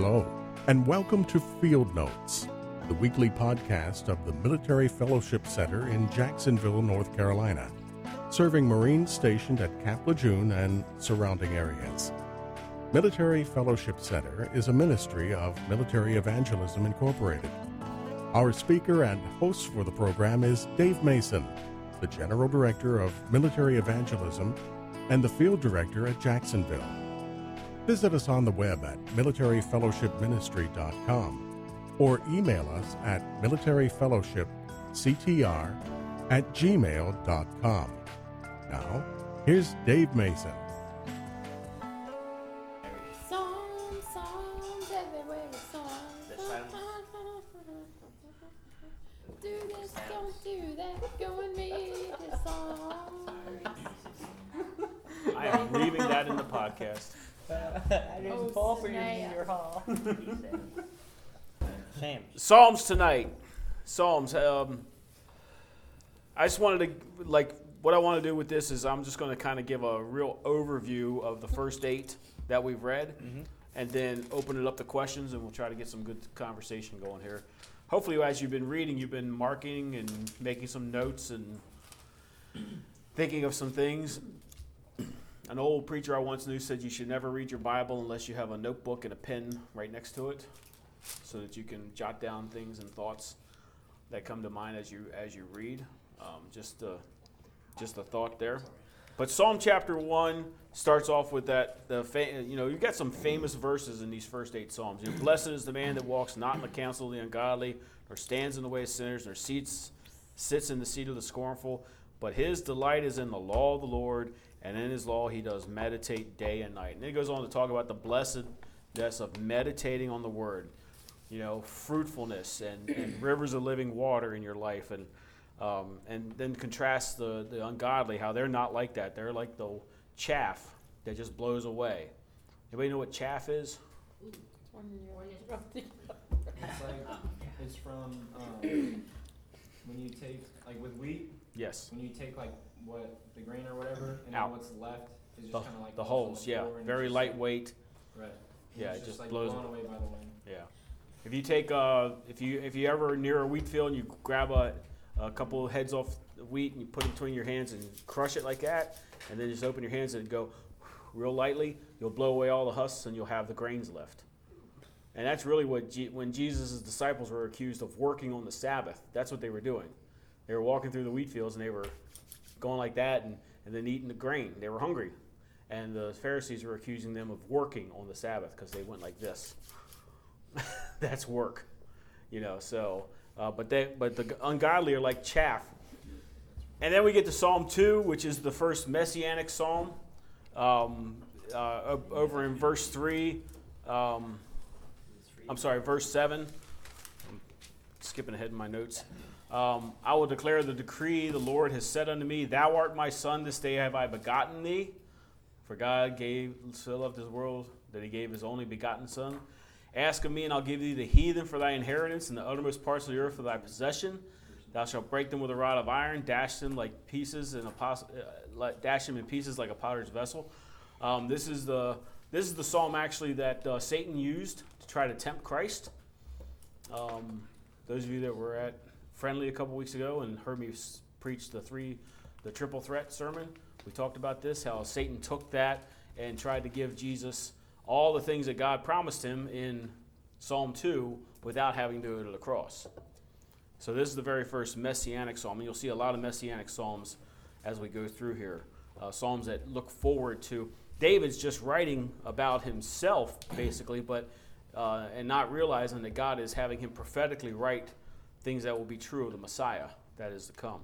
Hello, and welcome to Field Notes, the weekly podcast of the Military Fellowship Center in Jacksonville, North Carolina, serving Marines stationed at Camp Lejeune and surrounding areas. Military Fellowship Center is a ministry of Military Evangelism Incorporated. Our speaker and host for the program is Dave Mason, the General Director of Military Evangelism and the Field Director at Jacksonville. Visit us on the web at militaryfellowshipministry.com or email us at militaryfellowshipctr at gmail.com. Now, here's Dave Mason. Songs, songs, everywhere songs. Do this, don't do that, go and read the song. I am leaving that in the podcast. There's Oh, Paul for your snap. junior hall. Shame. Psalms tonight. Psalms. Um, I just wanted to like what I want to do with this is I'm just going to kind of give a real overview of the first eight that we've read, and then open it up to questions, and we'll try to get some good conversation going here. Hopefully, as you've been reading, you've been marking and making some notes and thinking of some things. An old preacher I once knew said you should never read your Bible unless you have a notebook and a pen right next to it, so that you can jot down things and thoughts that come to mind as you as you read. Um, just a, just a thought there. But Psalm chapter one starts off with that. The fa- you know you've got some famous verses in these first eight psalms. You know, Blessed is the man that walks not in the counsel of the ungodly, nor stands in the way of sinners, nor seats sits in the seat of the scornful. But his delight is in the law of the Lord, and in his law he does meditate day and night. And then he goes on to talk about the blessedness of meditating on the word. You know, fruitfulness and, and rivers of living water in your life, and um, and then contrasts the, the ungodly, how they're not like that. They're like the chaff that just blows away. Anybody know what chaff is? One in your interrupting. It's like it's from um, when you take like with wheat Yes. when you take like what the grain or whatever and Out. then what's left is just The, kind of like the falls on holes, yeah. floor and Very just, like- lightweight. right. And Yeah, it's it just like blows- blown away by the wind. Yeah. If you take uh, if you if you ever near a wheat field and you grab a, a couple of heads off the wheat and you put it between your hands and crush it like that, and then just open your hands and go real lightly, you'll blow away all the husks and you'll have the grains left. And that's really what when Jesus' disciples were accused of working on the Sabbath. That's what they were doing. They were walking through the wheat fields and they were going like that and, and then eating the grain. They were hungry. And the Pharisees were accusing them of working on the Sabbath because they went like this. That's work, you know. So, uh, but they, but the ungodly are like chaff. And then we get to Psalm two, which is the first messianic psalm. Um, uh, over in verse three, um, I'm sorry, verse seven. I'm skipping ahead in my notes. Um, I will declare the decree the Lord has said unto me, Thou art my son, this day have I begotten thee. For God gave so loved this world that he gave his only begotten Son. Ask of me, and I'll give thee the heathen for thy inheritance, and the uttermost parts of the earth for thy possession. Thou shalt break them with a rod of iron, dash them like pieces, and a pos- uh, dash them in pieces like a potter's vessel. Um, this is the this is the psalm actually that uh, Satan used try to tempt Christ. Um, those of you that were at Friendly a couple weeks ago and heard me preach the three, the triple threat sermon, we talked about this how Satan took that and tried to give Jesus all the things that God promised him in Psalm 2 without having to go to the cross. So this is the very first messianic psalm, and you'll see a lot of messianic psalms as we go through here. Uh, psalms that look forward to. David's just writing about himself, basically, but uh, and not realizing that God is having him prophetically write things that will be true of the Messiah that is to come.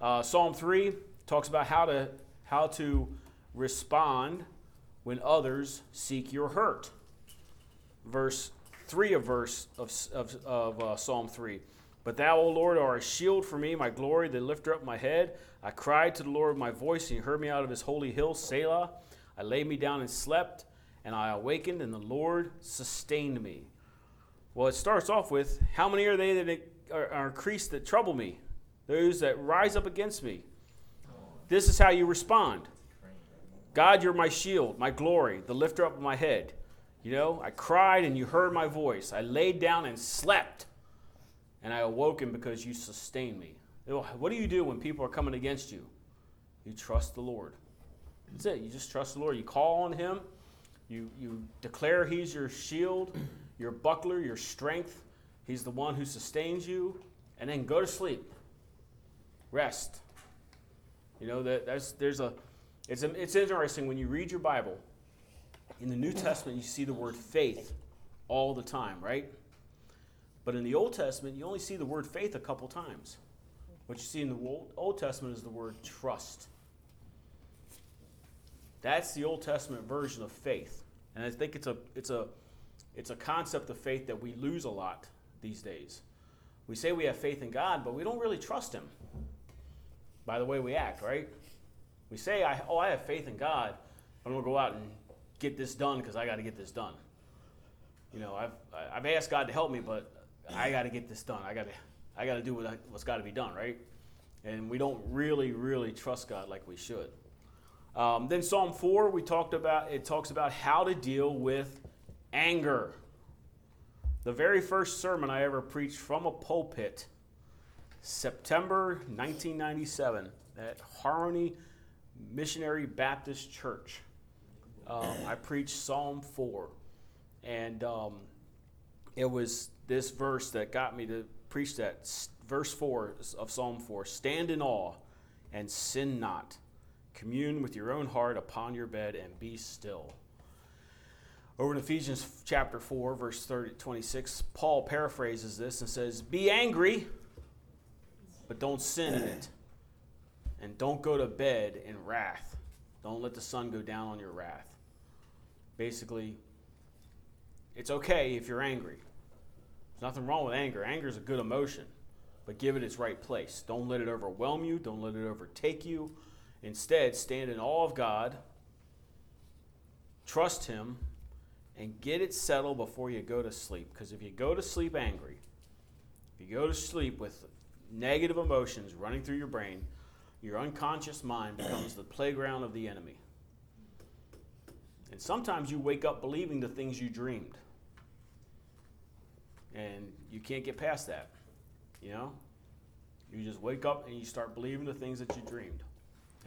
Uh, Psalm three talks about how to how to respond when others seek your hurt. Verse three of verse of, of, of uh, Psalm three. But thou, O Lord, art a shield for me, my glory, the lifter up my head. I cried to the Lord with my voice, and he heard me out of his holy hill, Selah. I laid me down and slept, and I awakened, and the Lord sustained me. Well, it starts off with, How many are they that are, increased that trouble me? Those that rise up against me. This is how you respond God, you're my shield, my glory, the lifter up of my head. You know, I cried and you heard my voice. I laid down and slept, and I awoken because you sustained me. What do you do when people are coming against you? You trust the Lord. That's it. You just trust the Lord. You call on Him. You, you declare He's your shield, your buckler, your strength. He's the one who sustains you. And then go to sleep. Rest. You know, that, that's, there's a, it's, it's interesting when you read your Bible. In the New Testament, you see the word faith all the time, right? But in the Old Testament, you only see the word faith a couple times. What you see in the Old Testament is the word trust. That's the Old Testament version of faith. And I think it's a, it's a, it's a concept of faith that we lose a lot these days. We say we have faith in God, but we don't really trust Him by the way we act, right? We say, I, oh, I have faith in God, but I'm going to go out and get this done because I got to get this done. You know, I've, I've asked God to help me, but I got to get this done. I got to, I got to do what I, what's got to be done, right? And we don't really, really trust God like we should. Um, then Psalm 4, we talked about, it talks about how to deal with anger. The very first sermon I ever preached from a pulpit, September 1997, at Harmony Missionary Baptist Church. Um, I preached Psalm 4. And um, it was this verse that got me to preach that. Verse 4 of Psalm 4 Stand in awe and sin not. Commune with your own heart upon your bed and be still. Over in Ephesians chapter 4, verse 30, 26, Paul paraphrases this and says, Be angry, but don't sin in it. And don't go to bed in wrath. Don't let the sun go down on your wrath. Basically, it's okay if you're angry. There's nothing wrong with anger. Anger is a good emotion, but give it its right place. Don't let it overwhelm you, don't let it overtake you. Instead, stand in awe of God, trust Him, and get it settled before you go to sleep. Because if you go to sleep angry, if you go to sleep with negative emotions running through your brain, your unconscious mind becomes the playground of the enemy. And sometimes you wake up believing the things you dreamed. And you can't get past that. You know? You just wake up and you start believing the things that you dreamed.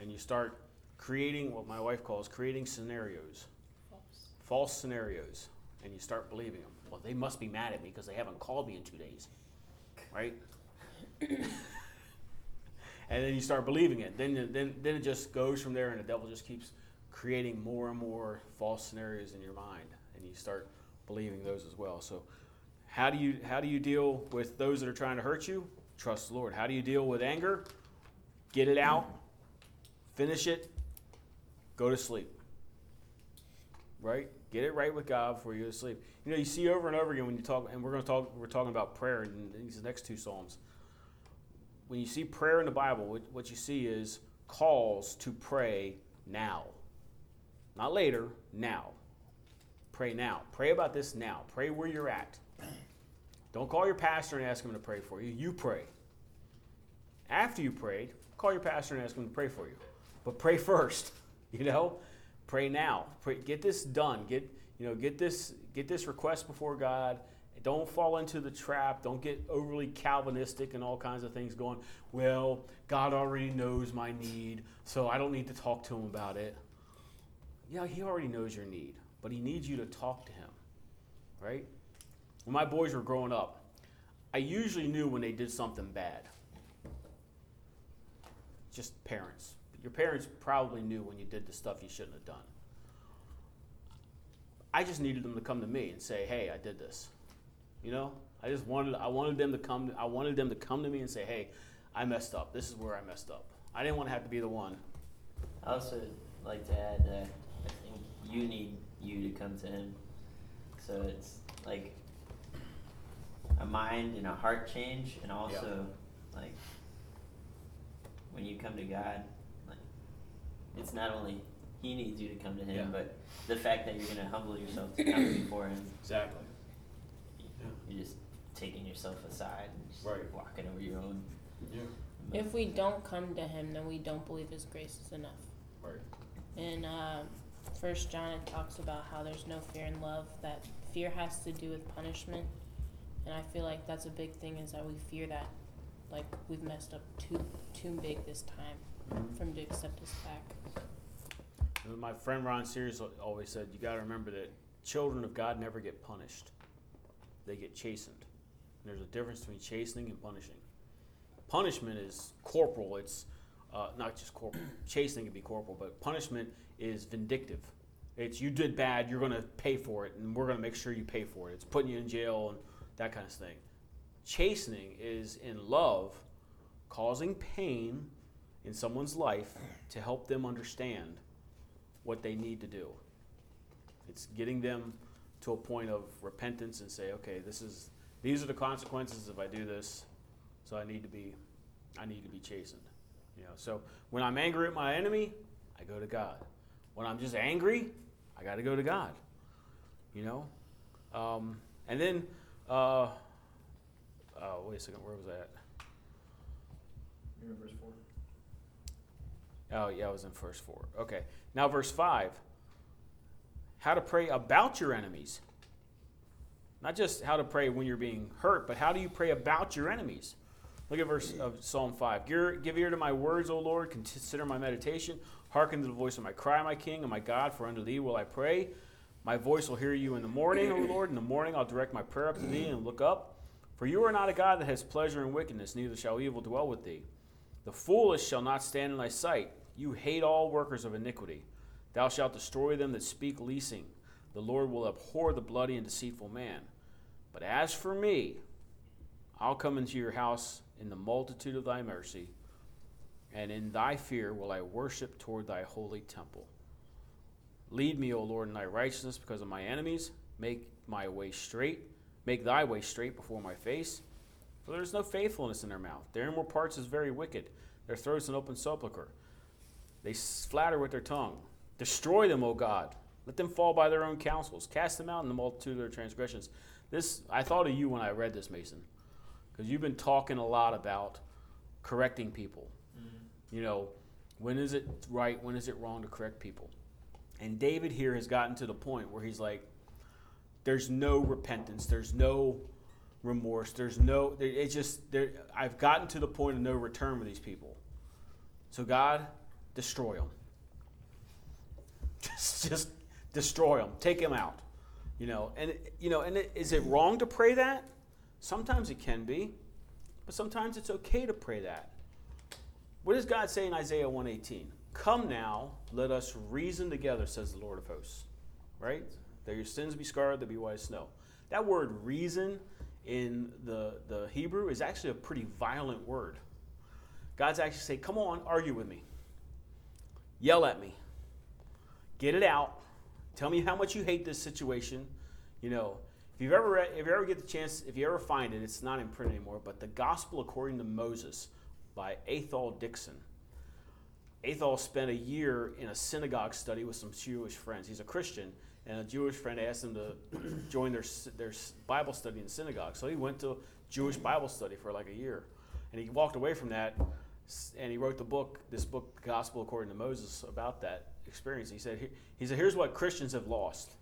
And you start creating what my wife calls creating scenarios, false scenarios. And you start believing them. Well, they must be mad at me because they haven't called me in two days. Right? and then you start believing it. Then, then, then it just goes from there, and the devil just keeps creating more and more false scenarios in your mind, and you start believing those as well. So, how do you how do you deal with those that are trying to hurt you? Trust the Lord. How do you deal with anger? Get it out, finish it, go to sleep. Right? Get it right with God before you go to sleep. You know, you see over and over again when you talk, and we're going to talk. We're talking about prayer in these next two psalms. When you see prayer in the Bible, what, you see is calls to pray now, not later. Now, pray now. Pray about this now. Pray where you're at. Don't call your pastor and ask him to pray for you. You pray. After you prayed, call your pastor and ask him to pray for you. But pray first. You know, pray now. Pray, get this done. Get you know, get this get this request before God. Don't fall into the trap. Don't get overly Calvinistic and all kinds of things going. Well, God already knows my need, so I don't need to talk to him about it. Yeah, he already knows your need, but he needs you to talk to him. Right? When my boys were growing up, I usually knew when they did something bad. Just parents. Your parents probably knew when you did the stuff you shouldn't have done. I just needed them to come to me and say, "Hey, I did this." You know, I just wanted I wanted them to come I wanted them to come to me and say, "Hey, I messed up. This is where I messed up." I didn't want to have to be the one. I also like to add that I think you need you to come to him. So it's like a mind and a heart change, and also like when you come to God, it's not only He needs you to come to Him, Yeah. but the fact that you're gonna humble yourself to come before Him. Exactly. You're just taking yourself aside and just Right. walking over your own. Yeah. If we don't come to Him, then we don't believe His grace is enough. Right. In uh, First John it talks about how there's no fear in love. That fear has to do with punishment, and I feel like that's a big thing is that we fear that, like we've messed up too too big this time. For him to accept us back. My friend Ron Sears always said, you got to remember that children of God never get punished, they get chastened. And there's a difference between chastening and punishing. Punishment is corporal, it's uh, not just corporal. Chastening can be corporal, but punishment is vindictive. It's you did bad, you're going to pay for it, and we're going to make sure you pay for it. It's putting you in jail and that kind of thing. Chastening is in love, causing pain in someone's life to help them understand what they need to do. It's getting them to a point of repentance and say, okay, this is these are the consequences if I do this, so I need to be I need to be chastened. You know, so when I'm angry at my enemy, I go to God. When I'm just angry, I got to go to God. You know, um, and then uh, uh, wait a second, where was that? In verse four. Oh, yeah, I was in verse 4. Okay. Now, verse 5. How to pray about your enemies. Not just how to pray when you're being hurt, but how do you pray about your enemies? Look at verse of Psalm 5. Give give ear to my words, O Lord. Consider my meditation. Hearken to the voice of my cry, my King and my God, for unto thee will I pray. My voice will hear you in the morning, O Lord. In the morning I'll direct my prayer up to thee and look up. For you are not a God that has pleasure in wickedness, neither shall evil dwell with thee. The foolish shall not stand in thy sight. You hate all workers of iniquity. Thou shalt destroy them that speak leasing. The Lord will abhor the bloody and deceitful man. But as for me, I'll come into your house in the multitude of thy mercy, and in thy fear will I worship toward thy holy temple. Lead me, O Lord, in thy righteousness because of my enemies. Make my way straight. Make thy way straight before my face. For there is no faithfulness in their mouth. Their inward parts is very wicked. Their throats an open sepulchre. They flatter with their tongue. Destroy them, O God. Let them fall by their own counsels. Cast them out in the multitude of their transgressions. This I thought of you when I read this, Mason, because you've been talking a lot about correcting people. Mm-hmm. You know, when is it right? When is it wrong to correct people? And David here has gotten to the point where he's like, there's no repentance. There's no remorse. There's no. There, it's just there. I've gotten to the point of no return with these people. So God, destroy them. Just, just destroy them. Take them out. You know, and you know, and it, is it wrong to pray that? Sometimes it can be, but sometimes it's okay to pray that. What does God say in Isaiah 118? Come now, let us reason together, says the Lord of hosts. Right? That your sins be scarred, that be white as snow. That word reason in the, the Hebrew is actually a pretty violent word. God's actually saying, Come on, argue with me. Yell at me. Get it out. Tell me how much you hate this situation. You know, if you've ever read, if you ever get the chance, if you ever find it, it's not in print anymore, but The Gospel According to Moses by Athol Dickson. Athol spent a year in a synagogue study with some Jewish friends. He's a Christian, and a Jewish friend asked him to join their, their Bible study in synagogue. So he went to Jewish Bible study for like a year. And he walked away from that, and he wrote the book, this book, Gospel According to Moses, about that experience. He said, he said, here's what Christians have lost.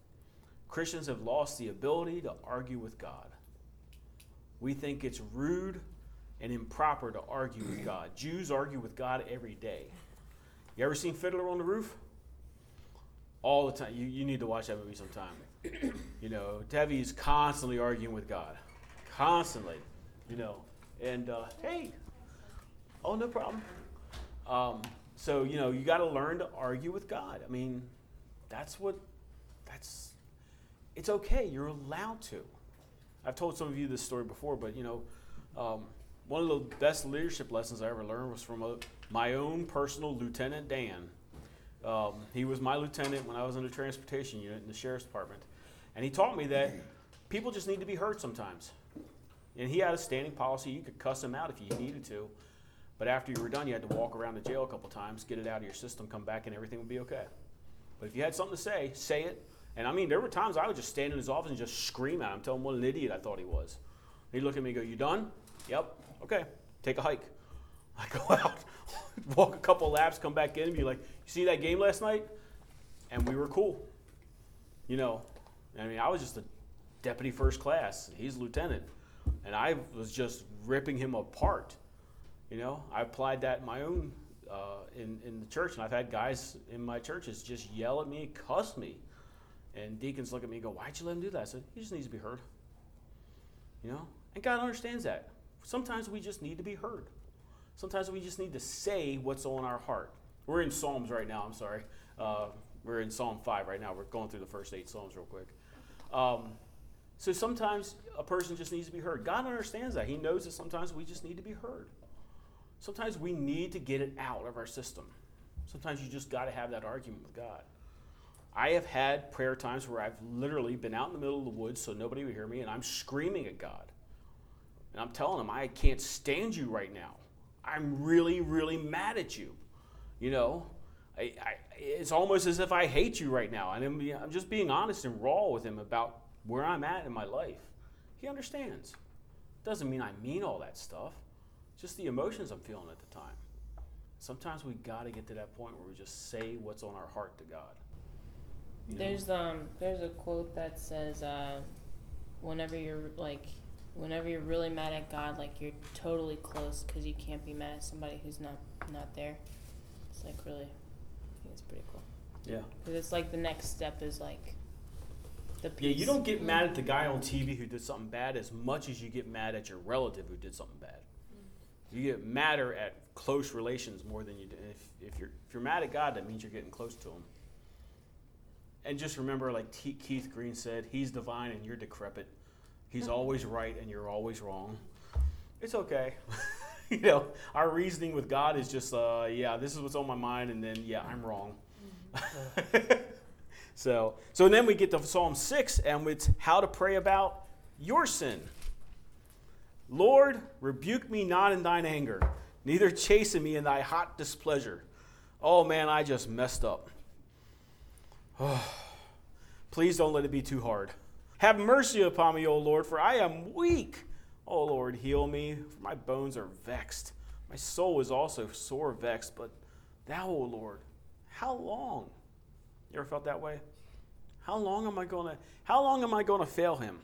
Christians have lost the ability to argue with God. We think it's rude and improper to argue with God. Jews argue with God every day. You ever seen Fiddler on the Roof? All the time. You, you need to watch that movie sometime. you know, Tevye is constantly arguing with God. Constantly. You know. And uh, hey, oh, no problem. Um, so, you know, you got to learn to argue with God. I mean, that's what, that's, it's okay. You're allowed to. I've told some of you this story before, but, you know, um, one of the best leadership lessons I ever learned was from a, my own personal Lieutenant Dan. Um, he was my lieutenant when I was in the transportation unit in the sheriff's department. And he taught me that people just need to be heard sometimes. And he had a standing policy. You could cuss him out if you needed to. But after you were done, you had to walk around the jail a couple times, get it out of your system, come back, and everything would be okay. But if you had something to say, say it. And I mean, there were times I would just stand in his office and just scream at him, tell him what an idiot I thought he was. He'd look at me and go, You done? Yep. Okay. Take a hike. I go out, walk a couple laps, come back in, and be like, You see that game last night? and we were cool. You know, I mean, I was just a deputy first class. He's lieutenant, and I was just ripping him apart. You know, I applied that in my own uh, in in the church, and I've had guys in my churches just yell at me, cuss me, and deacons look at me and go, "Why'd you let him do that?" I said, "He just needs to be heard." You know, and God understands that. Sometimes we just need to be heard. Sometimes we just need to say what's on our heart. We're in Psalms right now. I'm sorry. Uh, we're in Psalm five right now. We're going through the first eight Psalms real quick. Um, so sometimes a person just needs to be heard. God understands that. He knows that sometimes we just need to be heard. Sometimes we need to get it out of our system. Sometimes you just got to have that argument with God. I have had prayer times where I've literally been out in the middle of the woods so nobody would hear me, and I'm screaming at God. And I'm telling him, I can't stand you right now. I'm really, really mad at you. You know, I, I, it's almost as if I hate you right now. And I'm, I'm just being honest and raw with him about where I'm at in my life. He understands. Doesn't mean I mean all that stuff, just the emotions I'm feeling at the time. Sometimes we got to get to that point where we just say what's on our heart to God. You know? There's um there's a quote that says uh, whenever you're like whenever you're really mad at God, like you're totally close because you can't be mad at somebody who's not not there. It's like really, I think it's pretty cool. yeah. Because it's like the next step is like the Yeah, you don't get mad at the guy on TV who did something bad as much as you get mad at your relative who did something bad. You get madder at close relations more than you do. If, if you're if you're mad at God, that means you're getting close to Him. And just remember, like T- Keith Green said, He's divine and you're decrepit. He's always right and you're always wrong. It's okay. you know, our reasoning with God is just, uh, yeah, this is what's on my mind, and then yeah, I'm wrong. so, so then we get to Psalm six, and it's how to pray about your sin. Lord, rebuke me not in thine anger, neither chasten me in thy hot displeasure. Oh man, I just messed up. Oh, Please don't let it be too hard. Have mercy upon me, O Lord, for I am weak. O Lord, heal me, for my bones are vexed. My soul is also sore vexed, but thou, O Lord, how long? You ever felt that way? How long am I to how long am I to fail him?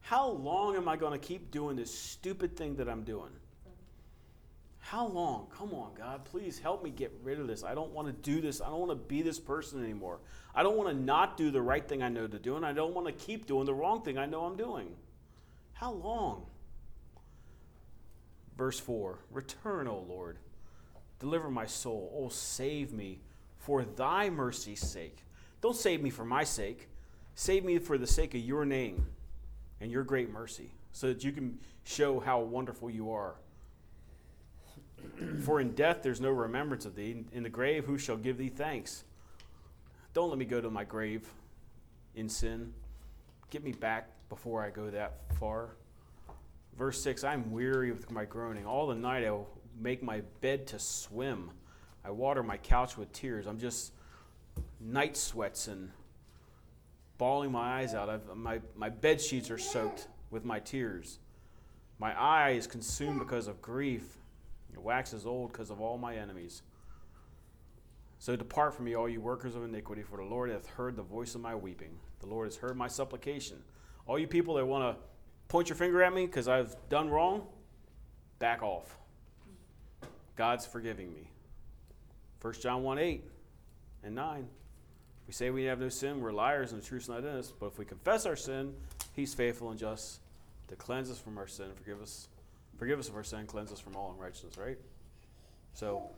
How long am I going to keep doing this stupid thing that I'm doing? How long? Come on, God, please help me get rid of this. I don't want to do this. I don't want to be this person anymore. I don't want to not do the right thing I know to do, and I don't want to keep doing the wrong thing I know I'm doing. How long? Verse 4 Return, O Lord. Deliver my soul. Oh, save me for thy mercy's sake. Don't save me for my sake. Save me for the sake of your name and your great mercy, so that you can show how wonderful you are. For in death there's no remembrance of thee. In the grave, who shall give thee thanks? Don't let me go to my grave in sin. Get me back before I go that far. Verse 6 I'm weary with my groaning. All the night I make my bed to swim. I water my couch with tears. I'm just night sweats and bawling my eyes out. I've, my, my bed sheets are soaked with my tears. My eye is consumed because of grief. It waxes old because of all my enemies. So depart from me, all you workers of iniquity, for the Lord hath heard the voice of my weeping. The Lord has heard my supplication. All you people that want to point your finger at me because I've done wrong, back off. God's forgiving me. 1 John 1 8 and 9. We say we have no sin, we're liars, and the truth's not in us. But if we confess our sin, He's faithful and just to cleanse us from our sin, forgive us, forgive us of our sin, cleanse us from all unrighteousness. Right? So,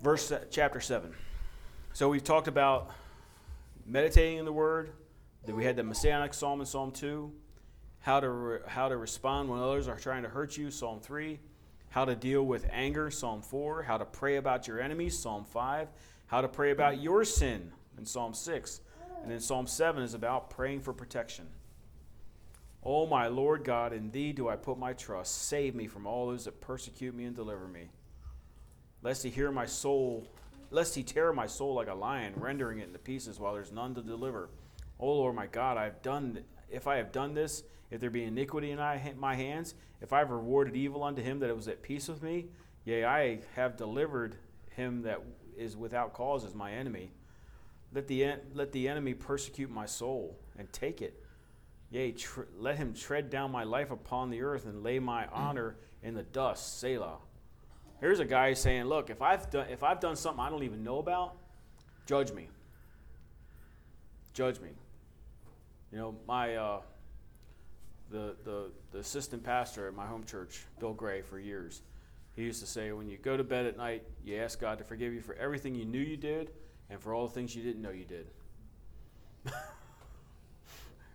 verse uh, chapter seven. So we've talked about meditating in the Word. Then we had the Messianic Psalm in Psalm two. How to re- how to respond when others are trying to hurt you, Psalm three. How to deal with anger, Psalm four. How to pray about your enemies, Psalm five how to pray about your sin in Psalm 6. And then Psalm 7 is about praying for protection. Oh, my Lord God, in thee do I put my trust. Save me from all those that persecute me and deliver me. Lest he hear my soul, lest he tear my soul like a lion, rendering it into pieces while there's none to deliver. Oh, Lord my God, I have done, if I have done this, if there be iniquity in my hands, if I have rewarded evil unto him that it was at peace with me, yea, I have delivered him that is without cause is my enemy. Let the, en- let the enemy persecute my soul and take it. Yea, tr- let him tread down my life upon the earth and lay my honor in the dust. Selah. Here's a guy saying, Look, if I've, done, if I've done something I don't even know about, judge me. Judge me. You know, my. Uh, the, the, the assistant pastor at my home church, Bill Gray, for years, he used to say, when you go to bed at night, you ask God to forgive you for everything you knew you did and for all the things you didn't know you did.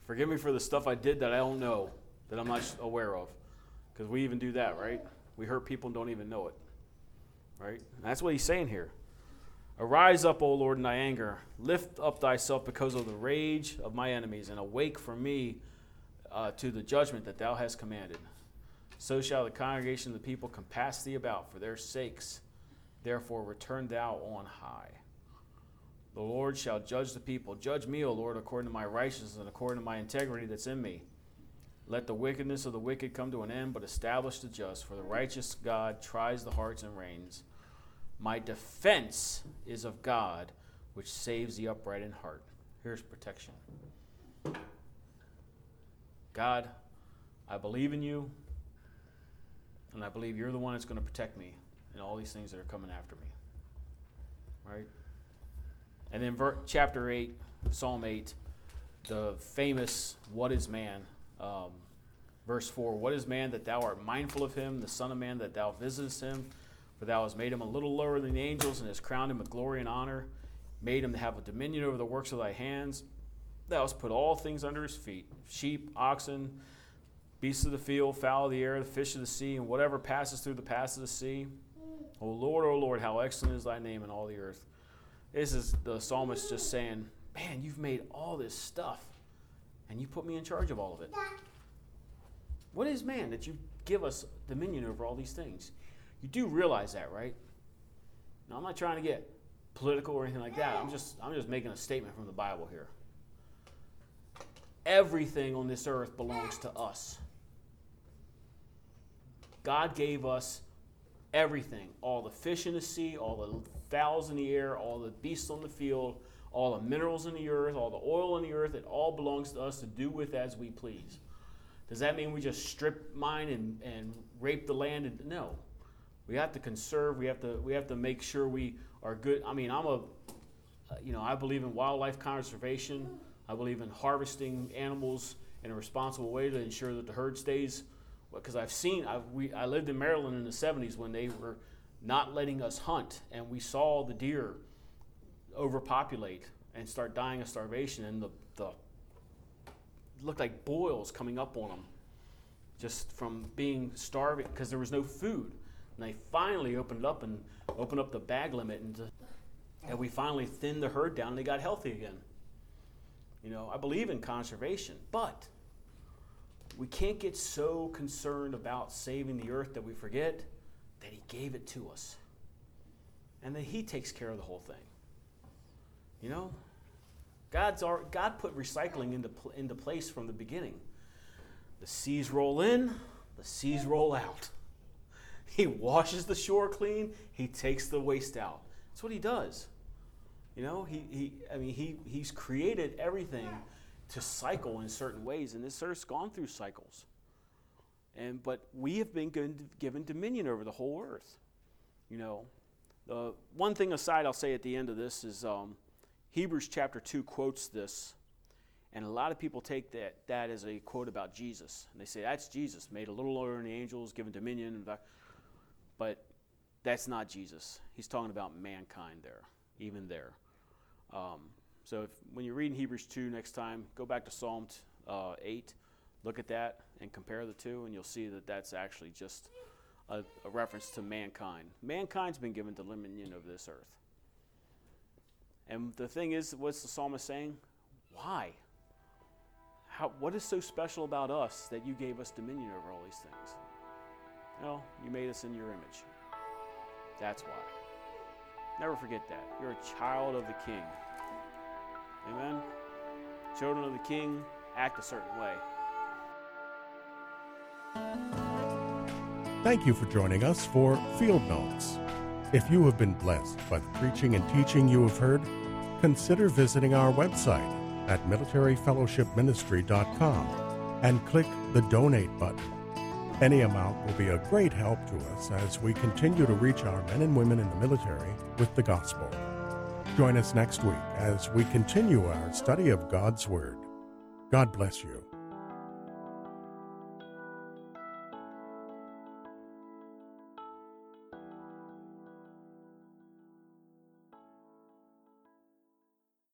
Forgive me for the stuff I did that I don't know, that I'm not aware of. Because we even do that, right? We hurt people and don't even know it. Right? And that's what he's saying here. Arise up, O Lord, in thy anger. Lift up thyself because of the rage of my enemies, and awake for me uh, to the judgment that thou hast commanded. So shall the congregation of the people compass thee about for their sakes. Therefore, return thou on high. The Lord shall judge the people. Judge me, O Lord, according to my righteousness and according to my integrity that's in me. Let the wickedness of the wicked come to an end, but establish the just. For the righteous God tries the hearts and reins. My defense is of God, which saves the upright in heart. Here's protection. God, I believe in you, and I believe you're the one that's going to protect me and all these things that are coming after me. Right? And then ver- chapter 8, Psalm 8, the famous What is Man? Um, verse 4 What is man that thou art mindful of him, the Son of Man that thou visitest him? For thou hast made him a little lower than the angels, and hast crowned him with glory and honor, made him to have a dominion over the works of thy hands. Thou hast put all things under his feet sheep, oxen, beasts of the field, fowl of the air, the fish of the sea, and whatever passes through the paths of the sea. O Lord, O Lord, how excellent is thy name in all the earth. This is the psalmist just saying, Man, you've made all this stuff, and you put me in charge of all of it. What is man that you give us dominion over all these things? You do realize that, right? Now, I'm not trying to get political or anything like that. I'm just, I'm just making a statement from the Bible here. Everything on this earth belongs to us. God gave us everything all the fish in the sea, all the fowls in the air, all the beasts on the field, all the minerals in the earth, all the oil in the earth. It all belongs to us to do with as we please. Does that mean we just strip mine and, and rape the land? And, no. We have to conserve. We have to, we have to make sure we are good. I mean, I'm a, uh, you know, I believe in wildlife conservation. I believe in harvesting animals in a responsible way to ensure that the herd stays. Because I've seen, I've, we, I lived in Maryland in the 70s when they were not letting us hunt, and we saw the deer overpopulate and start dying of starvation, and the, the looked like boils coming up on them just from being starving because there was no food. And they finally opened up and opened up the bag limit, and, and we finally thinned the herd down, and they got healthy again. You know, I believe in conservation, but we can't get so concerned about saving the earth that we forget that He gave it to us and that He takes care of the whole thing. You know, God's our, God put recycling into, into place from the beginning. The seas roll in, the seas roll out. He washes the shore clean, He takes the waste out. That's what He does. You know, he, he I mean he he's created everything to cycle in certain ways, and this earth's gone through cycles. And but we have been given, given dominion over the whole earth. You know, the one thing aside I'll say at the end of this is um, Hebrews chapter two quotes this, and a lot of people take that that as a quote about Jesus, and they say that's Jesus, made a little lower than the angels, given dominion, but that's not Jesus. He's talking about mankind there, even there. Um, so if, when you're reading Hebrews 2 next time, go back to Psalm uh, 8, look at that, and compare the two, and you'll see that that's actually just a, a reference to mankind. Mankind's been given dominion over this earth. And the thing is, what's the psalmist saying? Why? How, what is so special about us that you gave us dominion over all these things? Well, you made us in your image. That's why. Never forget that. You're a child of the king. Amen? Children of the king act a certain way. Thank you for joining us for Field Notes. If you have been blessed by the preaching and teaching you have heard, consider visiting our website at militaryfellowshipministry.com and click the donate button. Any amount will be a great help to us as we continue to reach our men and women in the military with the gospel. Join us next week as we continue our study of God's Word. God bless you.